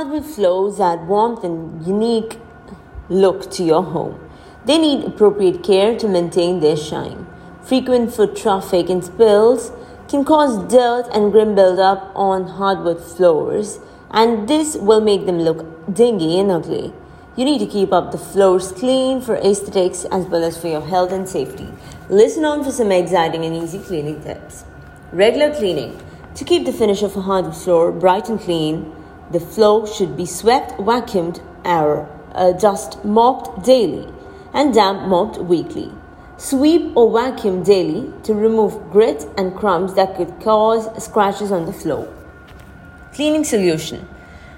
Hardwood floors add warmth and unique look to your home. They need appropriate care to maintain their shine. Frequent foot traffic and spills can cause dirt and grim buildup on hardwood floors, and this will make them look dingy and ugly. You need to keep up the floors clean for aesthetics as well as for your health and safety. Listen on for some exciting and easy cleaning tips. Regular cleaning. To keep the finish of a hardwood floor bright and clean, the floor should be swept, vacuumed, or uh, dust mopped daily, and damp mopped weekly. Sweep or vacuum daily to remove grit and crumbs that could cause scratches on the floor. Cleaning solution.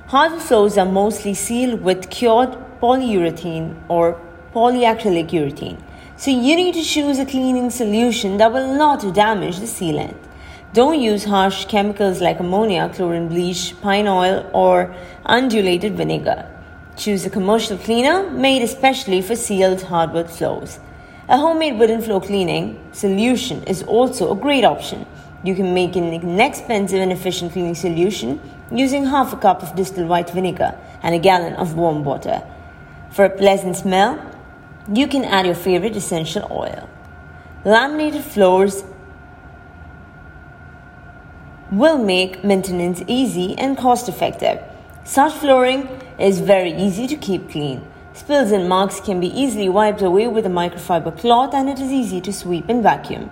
Hardwood floors are mostly sealed with cured polyurethane or polyacrylic urethane. So you need to choose a cleaning solution that will not damage the sealant. Don't use harsh chemicals like ammonia, chlorine bleach, pine oil, or undulated vinegar. Choose a commercial cleaner made especially for sealed hardwood floors. A homemade wooden floor cleaning solution is also a great option. You can make an inexpensive and efficient cleaning solution using half a cup of distilled white vinegar and a gallon of warm water. For a pleasant smell, you can add your favorite essential oil. Laminated floors will make maintenance easy and cost effective. Such flooring is very easy to keep clean. Spills and marks can be easily wiped away with a microfiber cloth and it is easy to sweep and vacuum.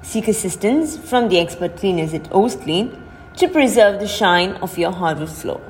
Seek assistance from the expert cleaners at Clean to preserve the shine of your hardwood floor.